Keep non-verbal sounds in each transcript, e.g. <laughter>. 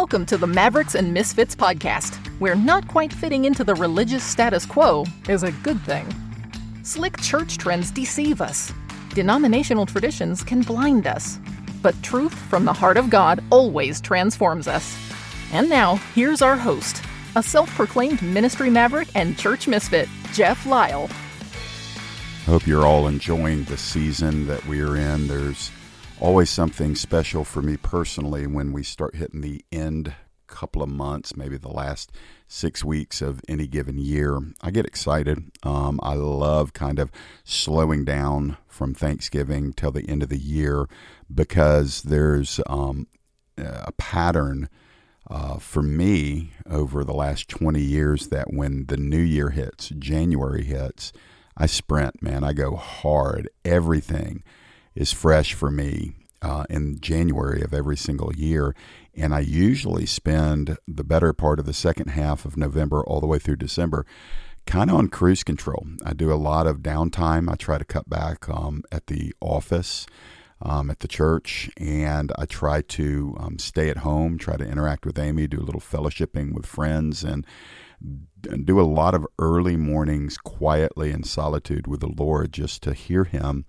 Welcome to the Mavericks and Misfits podcast, where not quite fitting into the religious status quo is a good thing. Slick church trends deceive us, denominational traditions can blind us, but truth from the heart of God always transforms us. And now, here's our host, a self proclaimed ministry maverick and church misfit, Jeff Lyle. Hope you're all enjoying the season that we are in. There's always something special for me personally when we start hitting the end couple of months, maybe the last six weeks of any given year. I get excited. Um, I love kind of slowing down from Thanksgiving till the end of the year because there's um, a pattern. Uh, for me, over the last 20 years, that when the new year hits, January hits, I sprint, man. I go hard. Everything is fresh for me uh, in January of every single year. And I usually spend the better part of the second half of November all the way through December kind of on cruise control. I do a lot of downtime. I try to cut back um, at the office. Um, at the church, and I try to um, stay at home, try to interact with Amy, do a little fellowshipping with friends, and do a lot of early mornings quietly in solitude with the Lord just to hear Him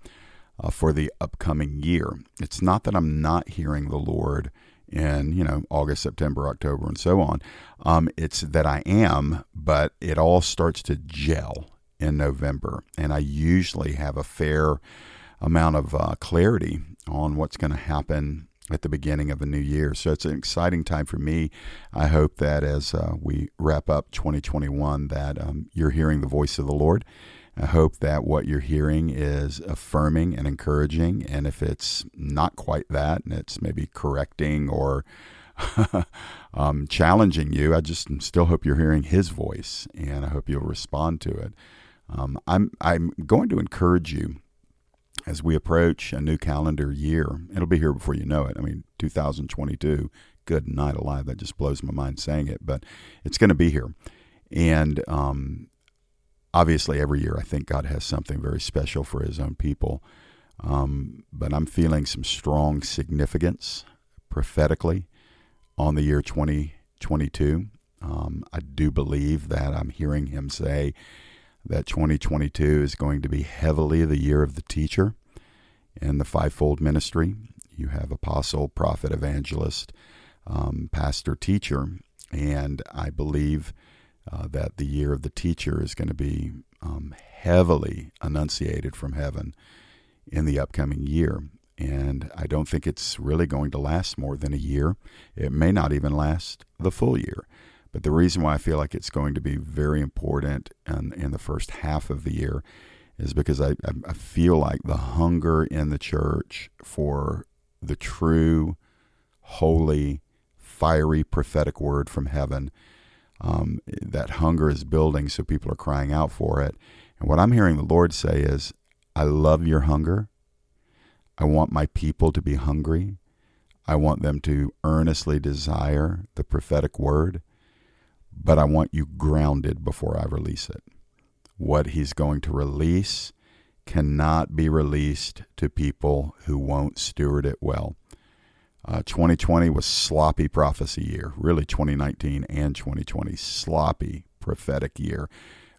uh, for the upcoming year. It's not that I'm not hearing the Lord in you know August, September, October, and so on. Um, it's that I am, but it all starts to gel in November, and I usually have a fair amount of uh, clarity on what's going to happen at the beginning of a new year. So it's an exciting time for me. I hope that as uh, we wrap up 2021, that um, you're hearing the voice of the Lord I hope that what you're hearing is affirming and encouraging. And if it's not quite that, and it's maybe correcting or <laughs> um, challenging you, I just still hope you're hearing His voice, and I hope you'll respond to it. Um, I'm I'm going to encourage you as we approach a new calendar year. It'll be here before you know it. I mean, 2022. Good night alive. That just blows my mind saying it, but it's going to be here. And um, obviously every year I think God has something very special for His own people. Um, but I'm feeling some strong significance prophetically on the year 2022. Um, I do believe that I'm hearing Him say that 2022 is going to be heavily the year of the teacher and the fivefold ministry. You have apostle, prophet, evangelist, um, pastor, teacher, and I believe uh, that the year of the teacher is going to be um, heavily enunciated from heaven in the upcoming year. And I don't think it's really going to last more than a year. It may not even last the full year. But the reason why I feel like it's going to be very important in, in the first half of the year is because I, I feel like the hunger in the church for the true, holy, fiery prophetic word from heaven um, that hunger is building, so people are crying out for it. And what I'm hearing the Lord say is, I love your hunger. I want my people to be hungry. I want them to earnestly desire the prophetic word, but I want you grounded before I release it. What He's going to release cannot be released to people who won't steward it well. Uh, 2020 was sloppy prophecy year. Really, 2019 and 2020 sloppy prophetic year.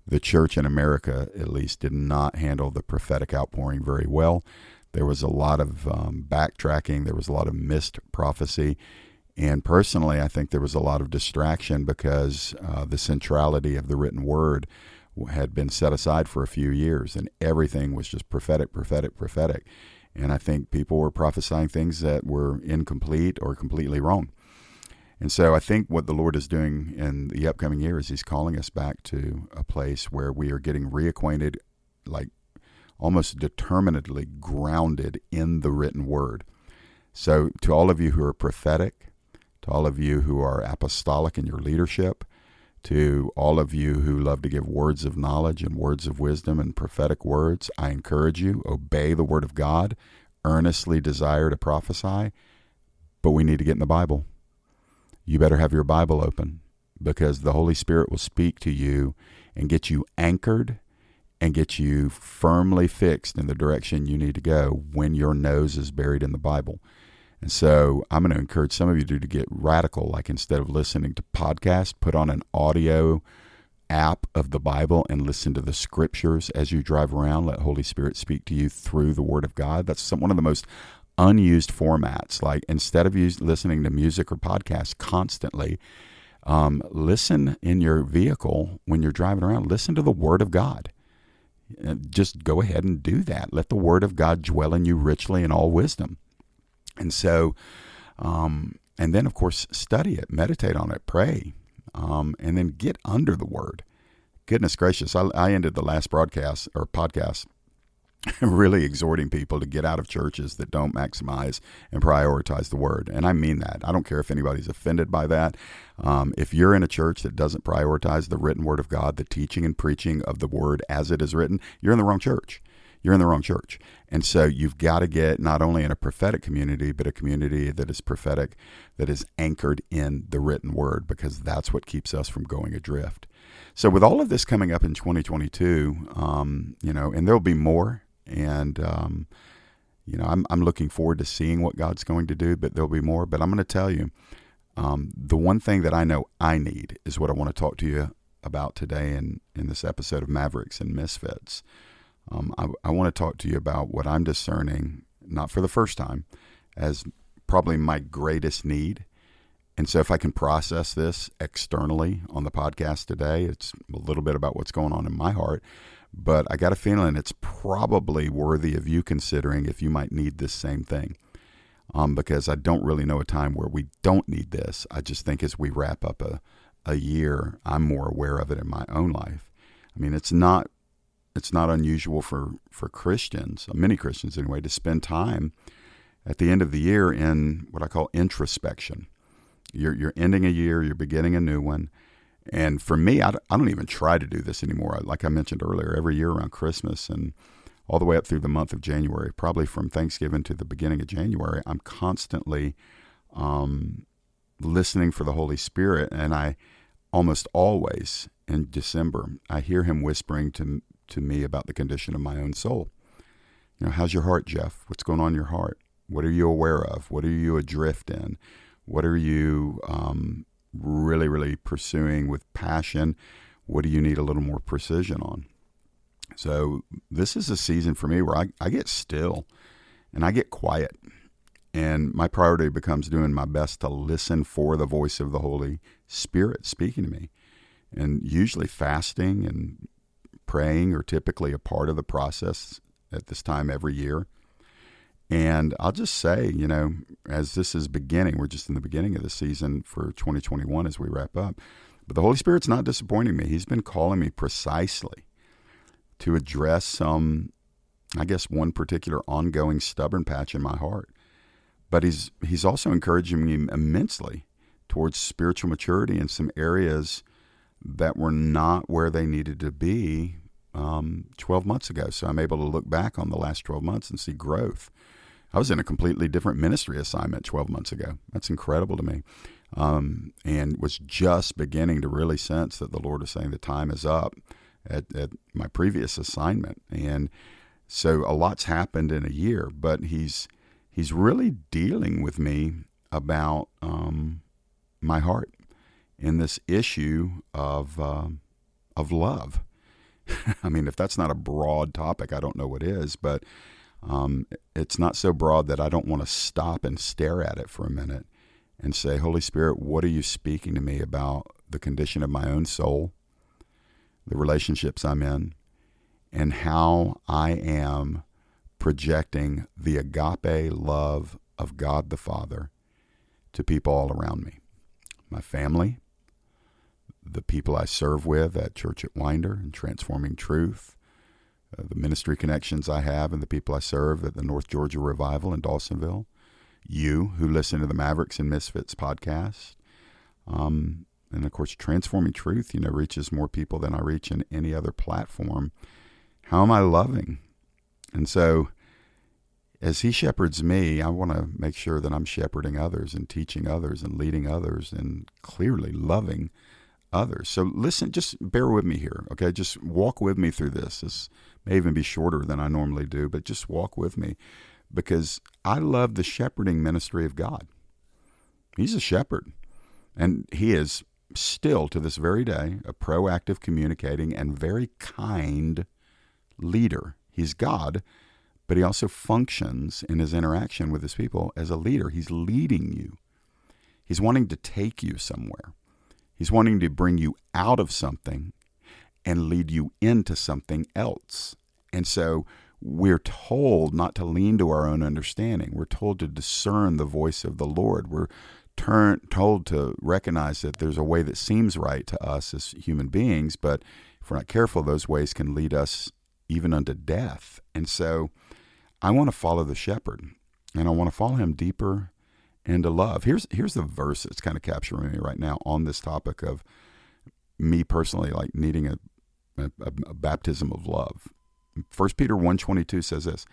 The church in America, at least, did not handle the prophetic outpouring very well. There was a lot of um, backtracking. There was a lot of missed prophecy. And personally, I think there was a lot of distraction because uh, the centrality of the written word had been set aside for a few years, and everything was just prophetic, prophetic, prophetic. And I think people were prophesying things that were incomplete or completely wrong. And so I think what the Lord is doing in the upcoming year is He's calling us back to a place where we are getting reacquainted, like almost determinedly grounded in the written word. So, to all of you who are prophetic, to all of you who are apostolic in your leadership, to all of you who love to give words of knowledge and words of wisdom and prophetic words, I encourage you obey the word of God, earnestly desire to prophesy, but we need to get in the Bible. You better have your Bible open because the Holy Spirit will speak to you and get you anchored and get you firmly fixed in the direction you need to go when your nose is buried in the Bible. And so I'm going to encourage some of you to, to get radical. Like instead of listening to podcasts, put on an audio app of the Bible and listen to the scriptures as you drive around. Let Holy Spirit speak to you through the Word of God. That's some, one of the most unused formats. Like instead of use, listening to music or podcasts constantly, um, listen in your vehicle when you're driving around. Listen to the Word of God. Uh, just go ahead and do that. Let the Word of God dwell in you richly in all wisdom. And so, um, and then of course, study it, meditate on it, pray, um, and then get under the Word. Goodness gracious, I, I ended the last broadcast or podcast <laughs> really exhorting people to get out of churches that don't maximize and prioritize the word. And I mean that. I don't care if anybody's offended by that. Um, if you're in a church that doesn't prioritize the written word of God, the teaching and preaching of the word as it is written, you're in the wrong church. You're in the wrong church. And so you've got to get not only in a prophetic community, but a community that is prophetic, that is anchored in the written word, because that's what keeps us from going adrift. So, with all of this coming up in 2022, um, you know, and there'll be more and um, you know I'm I'm looking forward to seeing what God's going to do. But there'll be more. But I'm going to tell you, um, the one thing that I know I need is what I want to talk to you about today in in this episode of Mavericks and Misfits. Um, I, I want to talk to you about what I'm discerning, not for the first time, as probably my greatest need. And so, if I can process this externally on the podcast today, it's a little bit about what's going on in my heart but I got a feeling it's probably worthy of you considering if you might need this same thing. Um, because I don't really know a time where we don't need this. I just think as we wrap up a, a year, I'm more aware of it in my own life. I mean, it's not it's not unusual for for Christians, many Christians anyway, to spend time at the end of the year in what I call introspection. You're you're ending a year, you're beginning a new one, and for me, I, I don't even try to do this anymore. Like I mentioned earlier, every year around Christmas and all the way up through the month of January, probably from Thanksgiving to the beginning of January, I'm constantly um, listening for the Holy Spirit. And I almost always in December, I hear Him whispering to, to me about the condition of my own soul. You know, how's your heart, Jeff? What's going on in your heart? What are you aware of? What are you adrift in? What are you um, really, really pursuing with passion? What do you need a little more precision on? So, this is a season for me where I, I get still and I get quiet. And my priority becomes doing my best to listen for the voice of the Holy Spirit speaking to me. And usually, fasting and praying are typically a part of the process at this time every year. And I'll just say, you know, as this is beginning, we're just in the beginning of the season for 2021 as we wrap up. But the Holy Spirit's not disappointing me. He's been calling me precisely to address some, I guess, one particular ongoing stubborn patch in my heart. But he's he's also encouraging me immensely towards spiritual maturity in some areas that were not where they needed to be um, 12 months ago. So I'm able to look back on the last 12 months and see growth. I was in a completely different ministry assignment 12 months ago. That's incredible to me. Um, and was just beginning to really sense that the Lord is saying the time is up at, at my previous assignment. And so a lot's happened in a year, but he's he's really dealing with me about um, my heart in this issue of uh, of love. <laughs> I mean, if that's not a broad topic, I don't know what is. But um, it's not so broad that I don't want to stop and stare at it for a minute and say, Holy Spirit, what are you speaking to me about the condition of my own soul, the relationships I'm in, and how I am projecting the agape love of God the Father to people all around me my family, the people I serve with at Church at Winder and Transforming Truth, uh, the ministry connections I have and the people I serve at the North Georgia Revival in Dawsonville, you who listen to the Mavericks and Misfits podcast. Um, and of course, Transforming Truth, you know, reaches more people than I reach in any other platform. How am I loving? And so, as He shepherds me, I want to make sure that I'm shepherding others and teaching others and leading others and clearly loving others. So, listen, just bear with me here, okay? Just walk with me through this. This may even be shorter than I normally do, but just walk with me because I love the shepherding ministry of God. He's a shepherd, and he is still to this very day a proactive, communicating, and very kind leader. He's God, but he also functions in his interaction with his people as a leader. He's leading you, he's wanting to take you somewhere, he's wanting to bring you out of something and lead you into something else. And so we're told not to lean to our own understanding. We're told to discern the voice of the Lord. We're turn, told to recognize that there's a way that seems right to us as human beings, but if we're not careful, those ways can lead us even unto death. And so I want to follow the shepherd and I want to follow him deeper into love. Here's here's the verse that's kind of capturing me right now on this topic of me personally like needing a, a, a baptism of love. 1 Peter 1:22 says this,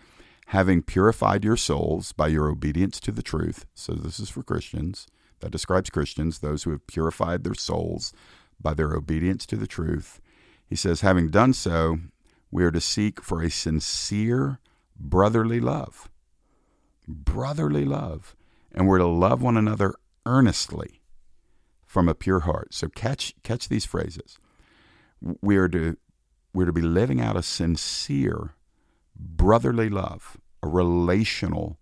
having purified your souls by your obedience to the truth. So this is for Christians. That describes Christians, those who have purified their souls by their obedience to the truth. He says, having done so, we are to seek for a sincere brotherly love. Brotherly love. And we're to love one another earnestly from a pure heart. So catch catch these phrases. We are to we're to be living out a sincere brotherly love, a relational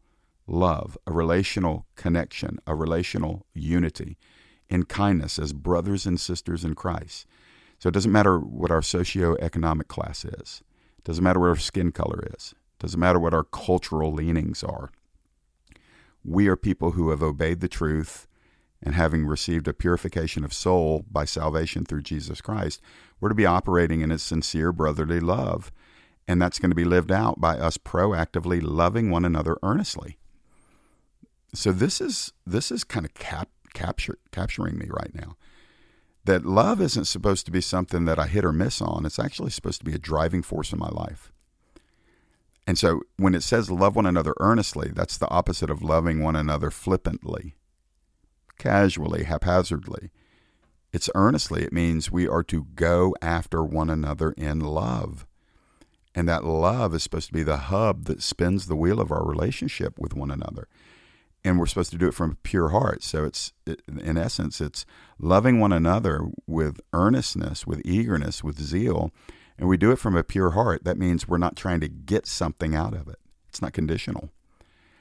love, a relational connection, a relational unity in kindness as brothers and sisters in Christ. So it doesn't matter what our socioeconomic class is. It doesn't matter what our skin color is. It doesn't matter what our cultural leanings are. We are people who have obeyed the truth and having received a purification of soul by salvation through Jesus Christ, we're to be operating in a sincere brotherly love. And that's going to be lived out by us proactively loving one another earnestly. So this is this is kind of cap, capture, capturing me right now that love isn't supposed to be something that I hit or miss on. It's actually supposed to be a driving force in my life. And so when it says love one another earnestly, that's the opposite of loving one another flippantly, casually, haphazardly. It's earnestly. It means we are to go after one another in love. And that love is supposed to be the hub that spins the wheel of our relationship with one another and we're supposed to do it from a pure heart. So it's it, in essence, it's loving one another with earnestness, with eagerness, with zeal, and we do it from a pure heart. That means we're not trying to get something out of it. It's not conditional.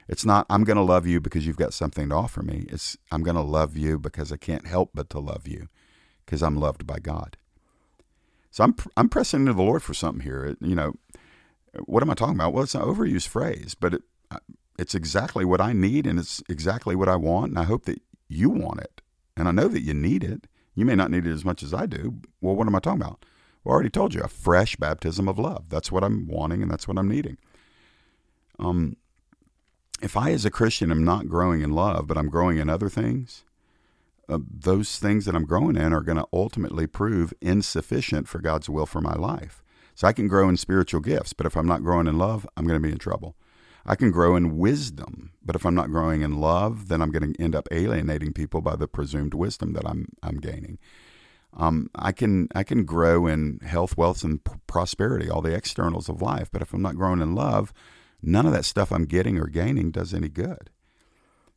It's not I'm going to love you because you've got something to offer me. It's I'm going to love you because I can't help but to love you because I'm loved by God. So I'm I'm pressing into the Lord for something here. It, you know, what am I talking about? Well, it's an overused phrase, but it, it's exactly what I need and it's exactly what I want. And I hope that you want it. And I know that you need it. You may not need it as much as I do. Well, what am I talking about? Well, I already told you a fresh baptism of love. That's what I'm wanting and that's what I'm needing. Um, if I, as a Christian, am not growing in love, but I'm growing in other things, uh, those things that I'm growing in are going to ultimately prove insufficient for God's will for my life. So I can grow in spiritual gifts, but if I'm not growing in love, I'm going to be in trouble. I can grow in wisdom, but if I'm not growing in love, then I'm going to end up alienating people by the presumed wisdom that I'm I'm gaining. Um, I can I can grow in health, wealth, and p- prosperity, all the externals of life, but if I'm not growing in love, none of that stuff I'm getting or gaining does any good.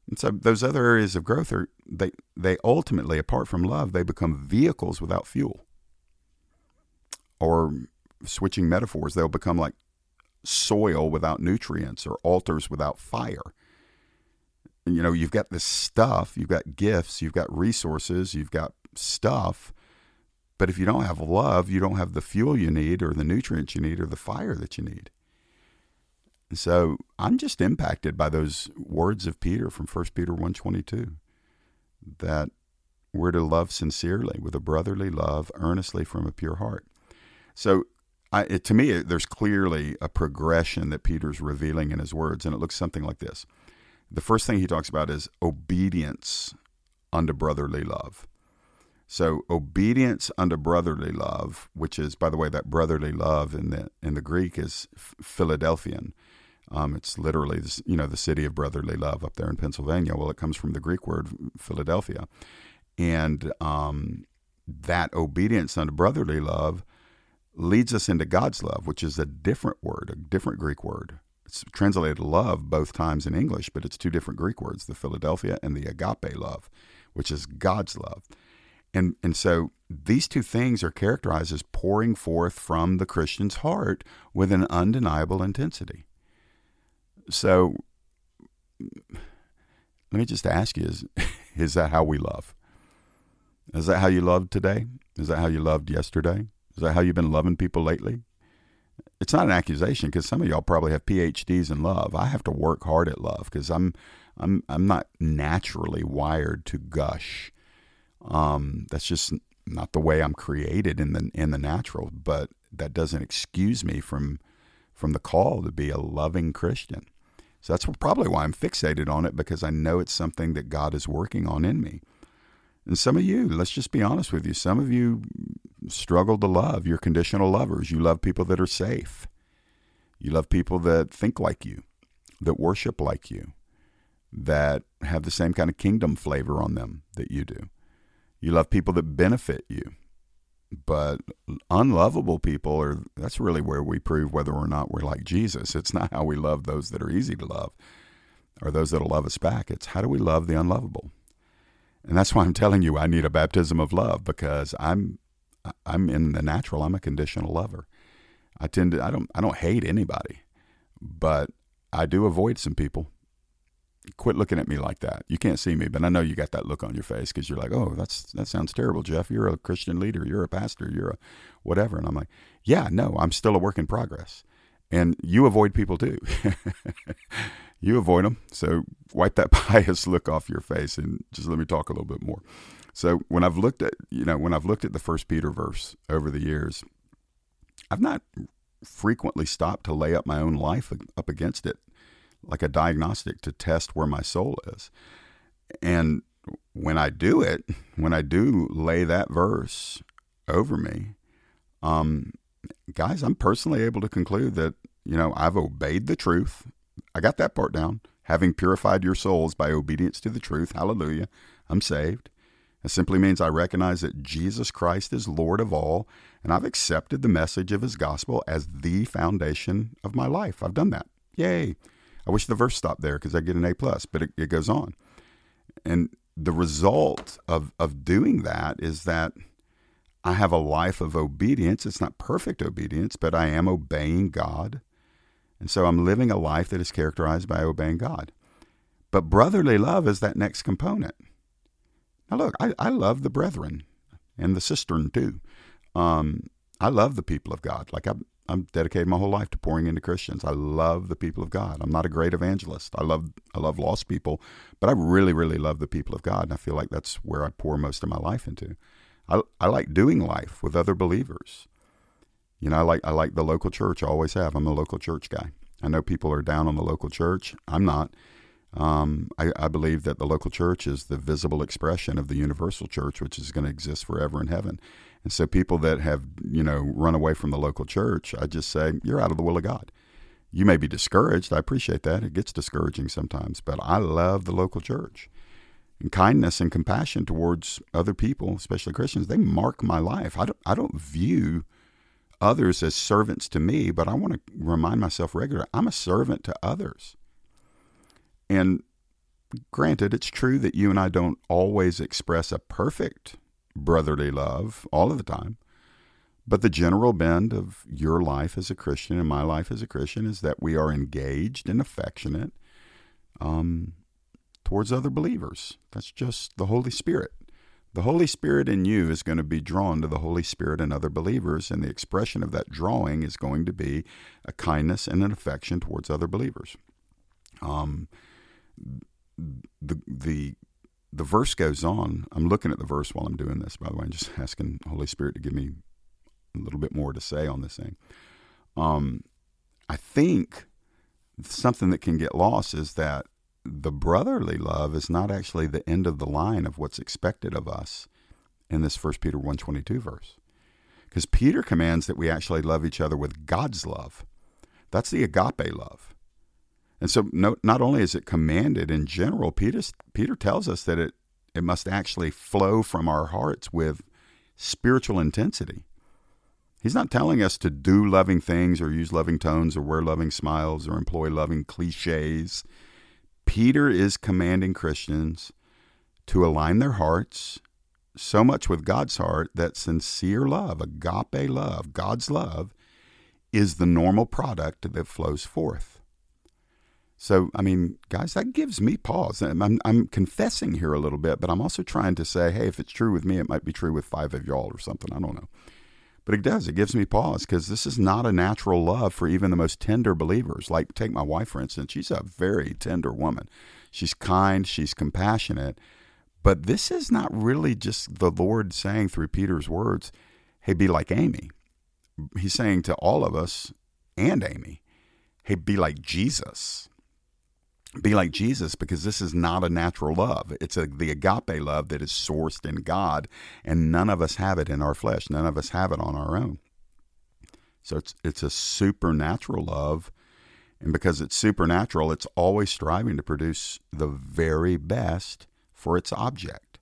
And so those other areas of growth are they they ultimately, apart from love, they become vehicles without fuel. Or switching metaphors, they'll become like soil without nutrients or altars without fire. You know, you've got this stuff, you've got gifts, you've got resources, you've got stuff. But if you don't have love, you don't have the fuel you need or the nutrients you need or the fire that you need. And so I'm just impacted by those words of Peter from 1 Peter 122 that we're to love sincerely with a brotherly love, earnestly from a pure heart. So I, it, to me, there's clearly a progression that Peter's revealing in his words, and it looks something like this. The first thing he talks about is obedience unto brotherly love. So obedience unto brotherly love, which is, by the way, that brotherly love in the in the Greek is Philadelphian. Um, it's literally, you know, the city of brotherly love up there in Pennsylvania. Well, it comes from the Greek word Philadelphia, and um, that obedience unto brotherly love leads us into God's love, which is a different word, a different Greek word. It's translated love both times in English, but it's two different Greek words, the Philadelphia and the agape love, which is God's love. And, and so these two things are characterized as pouring forth from the Christian's heart with an undeniable intensity. So let me just ask you is, <laughs> is that how we love? Is that how you loved today? Is that how you loved yesterday? Is that how you've been loving people lately? It's not an accusation because some of y'all probably have PhDs in love. I have to work hard at love because I'm I'm I'm not naturally wired to gush. Um, that's just not the way I'm created in the in the natural. But that doesn't excuse me from from the call to be a loving Christian. So that's probably why I'm fixated on it because I know it's something that God is working on in me. And some of you, let's just be honest with you, some of you struggle to love. You're conditional lovers. You love people that are safe. You love people that think like you, that worship like you, that have the same kind of kingdom flavor on them that you do. You love people that benefit you. But unlovable people are that's really where we prove whether or not we're like Jesus. It's not how we love those that are easy to love or those that'll love us back. It's how do we love the unlovable? And that's why I'm telling you I need a baptism of love because I'm I'm in the natural, I'm a conditional lover. I tend to I don't I don't hate anybody, but I do avoid some people quit looking at me like that. You can't see me, but I know you got that look on your face because you're like, oh, that's that sounds terrible, Jeff. You're a Christian leader. You're a pastor. You're a whatever. And I'm like, yeah, no, I'm still a work in progress. And you avoid people too. <laughs> you avoid them. So wipe that <laughs> pious look off your face and just let me talk a little bit more. So when I've looked at you know when I've looked at the First Peter verse over the years, I've not frequently stopped to lay up my own life up against it like a diagnostic to test where my soul is. And when I do it, when I do lay that verse over me, um, guys, I'm personally able to conclude that, you know, I've obeyed the truth. I got that part down. Having purified your souls by obedience to the truth. Hallelujah. I'm saved. It simply means I recognize that Jesus Christ is Lord of all, and I've accepted the message of his gospel as the foundation of my life. I've done that. Yay. I wish the verse stopped there because I get an A plus, but it, it goes on. And the result of, of doing that is that I have a life of obedience. It's not perfect obedience, but I am obeying God. And so I'm living a life that is characterized by obeying God. But brotherly love is that next component. Now, look, I, I love the brethren and the cistern too. Um, I love the people of God. Like I, I'm dedicated my whole life to pouring into Christians. I love the people of God. I'm not a great evangelist. I love I love lost people, but I really really love the people of God, and I feel like that's where I pour most of my life into. I I like doing life with other believers. You know, I like I like the local church. I always have. I'm a local church guy. I know people are down on the local church. I'm not. Um, I, I, believe that the local church is the visible expression of the universal church, which is going to exist forever in heaven. And so people that have, you know, run away from the local church, I just say, you're out of the will of God. You may be discouraged. I appreciate that. It gets discouraging sometimes, but I love the local church. And kindness and compassion towards other people, especially Christians, they mark my life. I don't, I don't view others as servants to me, but I want to remind myself regularly I'm a servant to others. And granted, it's true that you and I don't always express a perfect brotherly love all of the time. But the general bend of your life as a Christian and my life as a Christian is that we are engaged and affectionate um, towards other believers. That's just the Holy Spirit. The Holy Spirit in you is going to be drawn to the Holy Spirit in other believers, and the expression of that drawing is going to be a kindness and an affection towards other believers. Um, the the the verse goes on. I'm looking at the verse while I'm doing this, by the way, and just asking Holy Spirit to give me a little bit more to say on this thing. Um, I think something that can get lost is that the brotherly love is not actually the end of the line of what's expected of us in this First Peter 122 verse. Because Peter commands that we actually love each other with God's love. That's the agape love. And so, no, not only is it commanded in general, Peter, Peter tells us that it, it must actually flow from our hearts with spiritual intensity. He's not telling us to do loving things or use loving tones or wear loving smiles or employ loving cliches. Peter is commanding Christians to align their hearts so much with God's heart that sincere love, agape love, God's love, is the normal product that flows forth. So, I mean, guys, that gives me pause. I'm, I'm confessing here a little bit, but I'm also trying to say, hey, if it's true with me, it might be true with five of y'all or something. I don't know. But it does. It gives me pause because this is not a natural love for even the most tender believers. Like, take my wife, for instance. She's a very tender woman. She's kind, she's compassionate. But this is not really just the Lord saying through Peter's words, hey, be like Amy. He's saying to all of us and Amy, hey, be like Jesus be like Jesus because this is not a natural love. It's a, the agape love that is sourced in God, and none of us have it in our flesh. None of us have it on our own. So it's it's a supernatural love, and because it's supernatural, it's always striving to produce the very best for its object.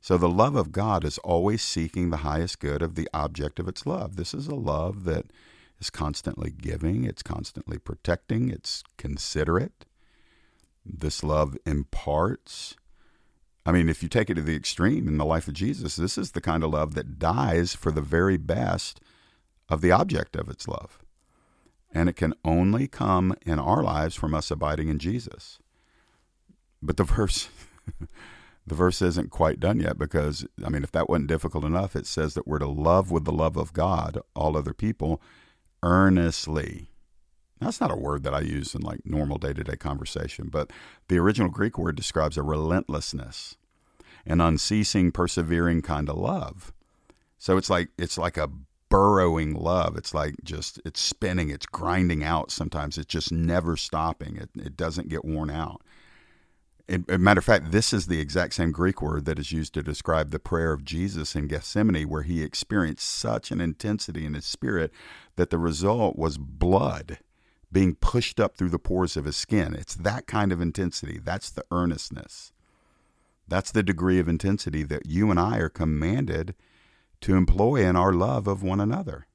So the love of God is always seeking the highest good of the object of its love. This is a love that is constantly giving, it's constantly protecting, it's considerate this love imparts. I mean, if you take it to the extreme in the life of Jesus, this is the kind of love that dies for the very best of the object of its love. And it can only come in our lives from us abiding in Jesus. But the <laughs> verse the verse isn't quite done yet because I mean if that wasn't difficult enough, it says that we're to love with the love of God all other people earnestly that's not a word that I use in like normal day to day conversation, but the original Greek word describes a relentlessness, an unceasing, persevering kind of love. So it's like it's like a burrowing love. It's like just it's spinning, it's grinding out. Sometimes it's just never stopping. It it doesn't get worn out. As a matter of fact, this is the exact same Greek word that is used to describe the prayer of Jesus in Gethsemane, where he experienced such an intensity in his spirit that the result was blood being pushed up through the pores of his skin. It's that kind of intensity. That's the earnestness. That's the degree of intensity that you and I are commanded to employ in our love of one another.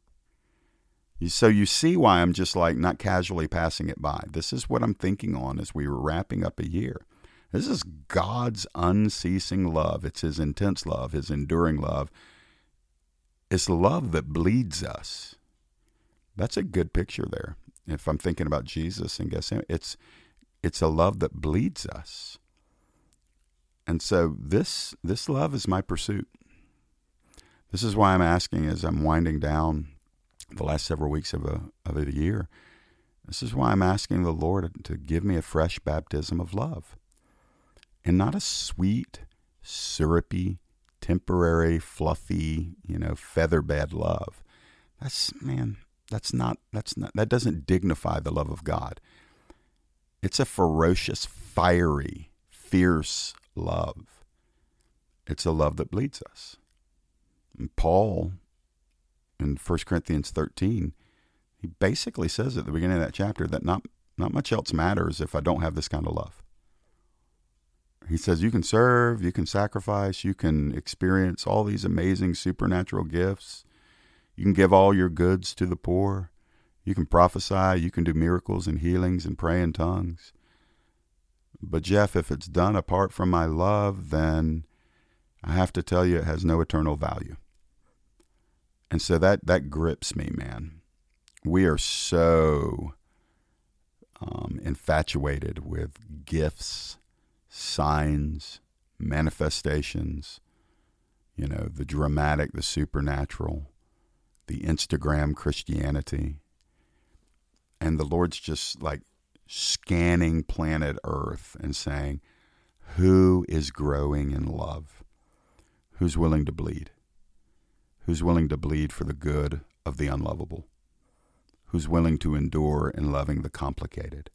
So you see why I'm just like not casually passing it by. This is what I'm thinking on as we were wrapping up a year. This is God's unceasing love. It's His intense love, His enduring love. It's love that bleeds us. That's a good picture there if I'm thinking about Jesus and Gethsemane, it's it's a love that bleeds us. And so this this love is my pursuit. This is why I'm asking as I'm winding down the last several weeks of a of a year. This is why I'm asking the Lord to give me a fresh baptism of love. And not a sweet, syrupy, temporary, fluffy, you know, featherbed love. That's man, that's not that's not that doesn't dignify the love of God. It's a ferocious, fiery, fierce love. It's a love that bleeds us. And Paul in 1 Corinthians 13, he basically says at the beginning of that chapter that not not much else matters if I don't have this kind of love. He says you can serve, you can sacrifice, you can experience all these amazing supernatural gifts you can give all your goods to the poor. You can prophesy. You can do miracles and healings and pray in tongues. But, Jeff, if it's done apart from my love, then I have to tell you it has no eternal value. And so that, that grips me, man. We are so um, infatuated with gifts, signs, manifestations, you know, the dramatic, the supernatural the Instagram Christianity. And the Lord's just like scanning planet Earth and saying, Who is growing in love? Who's willing to bleed? Who's willing to bleed for the good of the unlovable? Who's willing to endure in loving the complicated?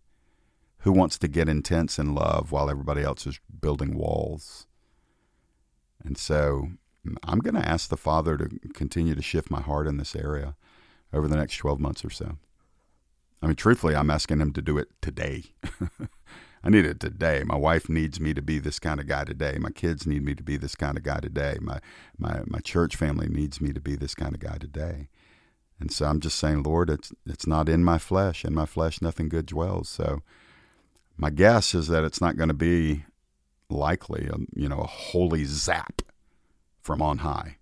Who wants to get intense in love while everybody else is building walls? And so I'm going to ask the Father to continue to shift my heart in this area over the next 12 months or so. I mean, truthfully, I'm asking Him to do it today. <laughs> I need it today. My wife needs me to be this kind of guy today. My kids need me to be this kind of guy today. My my my church family needs me to be this kind of guy today. And so I'm just saying, Lord, it's it's not in my flesh. In my flesh, nothing good dwells. So my guess is that it's not going to be likely, a, um, you know, a holy zap from on high.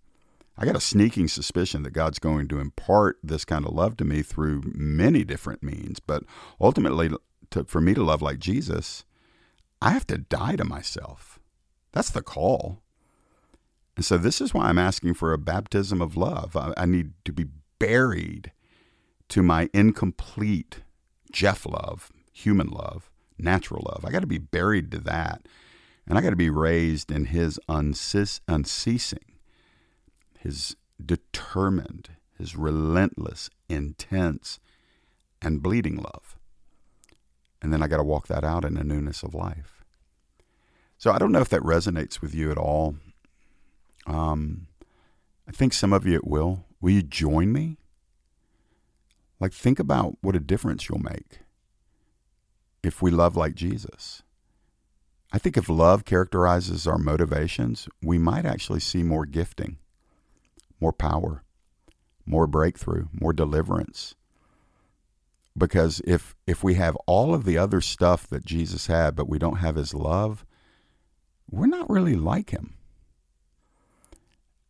I got a sneaking suspicion that God's going to impart this kind of love to me through many different means. But ultimately, to, for me to love like Jesus, I have to die to myself. That's the call. And so this is why I'm asking for a baptism of love. I, I need to be buried to my incomplete Jeff love, human love, natural love. I got to be buried to that. And I got to be raised in his unceasing, his determined, his relentless, intense, and bleeding love. And then I got to walk that out in the newness of life. So I don't know if that resonates with you at all. Um, I think some of you it will. Will you join me? Like, think about what a difference you'll make if we love like Jesus. I think if love characterizes our motivations, we might actually see more gifting, more power, more breakthrough, more deliverance. Because if if we have all of the other stuff that Jesus had but we don't have his love, we're not really like him.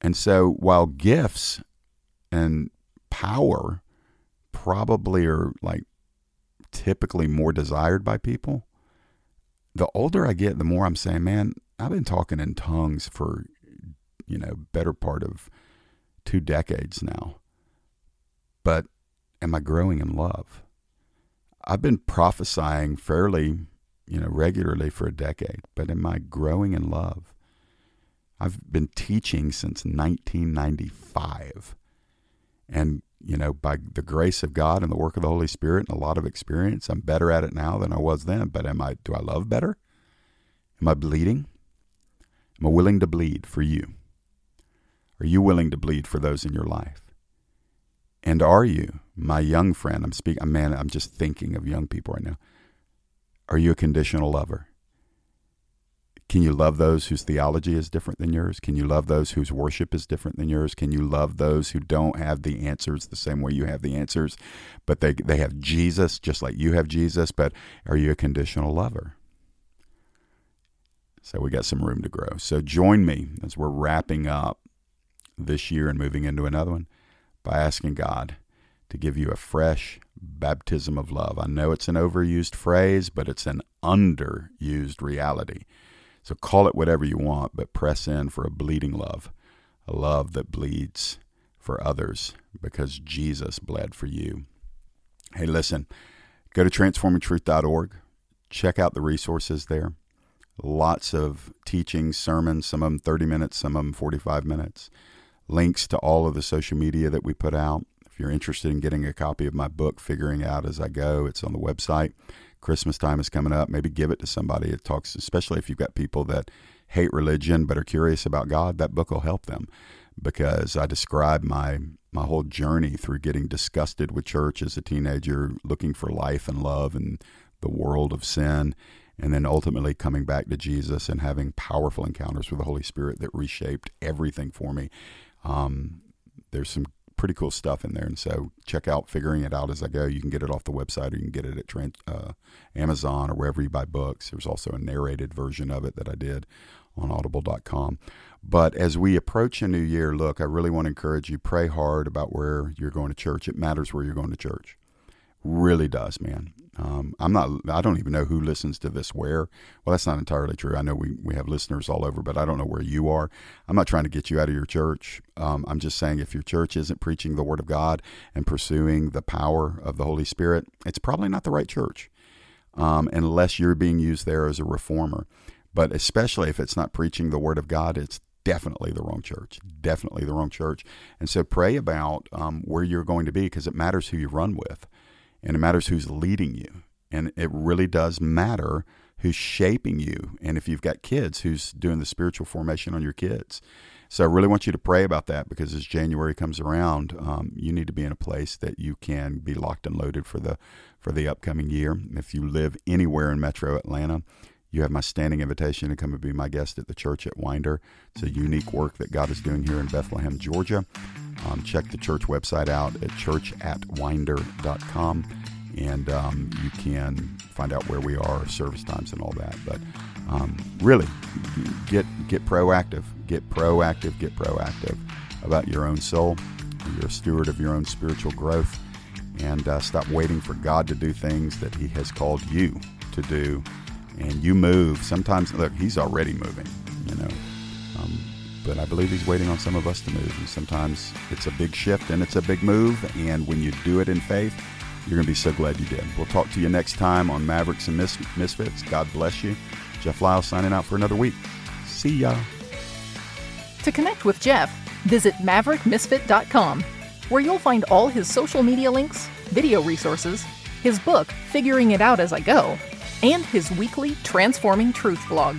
And so while gifts and power probably are like typically more desired by people, the older I get, the more I'm saying, man, I've been talking in tongues for, you know, better part of two decades now. But am I growing in love? I've been prophesying fairly, you know, regularly for a decade, but am I growing in love? I've been teaching since 1995. And, you know, by the grace of God and the work of the Holy Spirit and a lot of experience, I'm better at it now than I was then. But am I do I love better? Am I bleeding? Am I willing to bleed for you? Are you willing to bleed for those in your life? And are you, my young friend, I'm speaking man, I'm just thinking of young people right now. Are you a conditional lover? Can you love those whose theology is different than yours? Can you love those whose worship is different than yours? Can you love those who don't have the answers the same way you have the answers, but they, they have Jesus just like you have Jesus? But are you a conditional lover? So we got some room to grow. So join me as we're wrapping up this year and moving into another one by asking God to give you a fresh baptism of love. I know it's an overused phrase, but it's an underused reality. So call it whatever you want, but press in for a bleeding love, a love that bleeds for others because Jesus bled for you. Hey, listen, go to transformingtruth.org, check out the resources there. Lots of teachings, sermons, some of them 30 minutes, some of them 45 minutes. Links to all of the social media that we put out. If you're interested in getting a copy of my book, Figuring Out As I Go, it's on the website. Christmas time is coming up. Maybe give it to somebody. It talks, especially if you've got people that hate religion but are curious about God. That book will help them because I describe my my whole journey through getting disgusted with church as a teenager, looking for life and love and the world of sin, and then ultimately coming back to Jesus and having powerful encounters with the Holy Spirit that reshaped everything for me. Um, there's some pretty cool stuff in there. And so check out Figuring It Out as I go. You can get it off the website or you can get it at uh, Amazon or wherever you buy books. There's also a narrated version of it that I did on audible.com. But as we approach a new year, look, I really want to encourage you pray hard about where you're going to church. It matters where you're going to church. Really does, man. Um, I'm not. I don't even know who listens to this where. Well, that's not entirely true. I know we we have listeners all over, but I don't know where you are. I'm not trying to get you out of your church. Um, I'm just saying if your church isn't preaching the Word of God and pursuing the power of the Holy Spirit, it's probably not the right church, um, unless you're being used there as a reformer. But especially if it's not preaching the Word of God, it's definitely the wrong church. Definitely the wrong church. And so pray about um, where you're going to be because it matters who you run with and it matters who's leading you. And it really does matter who's shaping you. And if you've got kids, who's doing the spiritual formation on your kids. So I really want you to pray about that because as January comes around, um, you need to be in a place that you can be locked and loaded for the for the upcoming year. If you live anywhere in Metro Atlanta, you have my standing invitation to come and be my guest at the church at Winder. It's a unique work that God is doing here in Bethlehem, Georgia. Um, check the church website out at churchatwinder.com and um, you can find out where we are, service times, and all that. But um, really, get get proactive, get proactive, get proactive about your own soul. You're a steward of your own spiritual growth, and uh, stop waiting for God to do things that He has called you to do. And you move. Sometimes, look, He's already moving. You know. But I believe he's waiting on some of us to move. And sometimes it's a big shift and it's a big move. And when you do it in faith, you're going to be so glad you did. We'll talk to you next time on Mavericks and Mis- Misfits. God bless you. Jeff Lyle signing out for another week. See ya. To connect with Jeff, visit maverickmisfit.com, where you'll find all his social media links, video resources, his book, Figuring It Out As I Go, and his weekly Transforming Truth blog.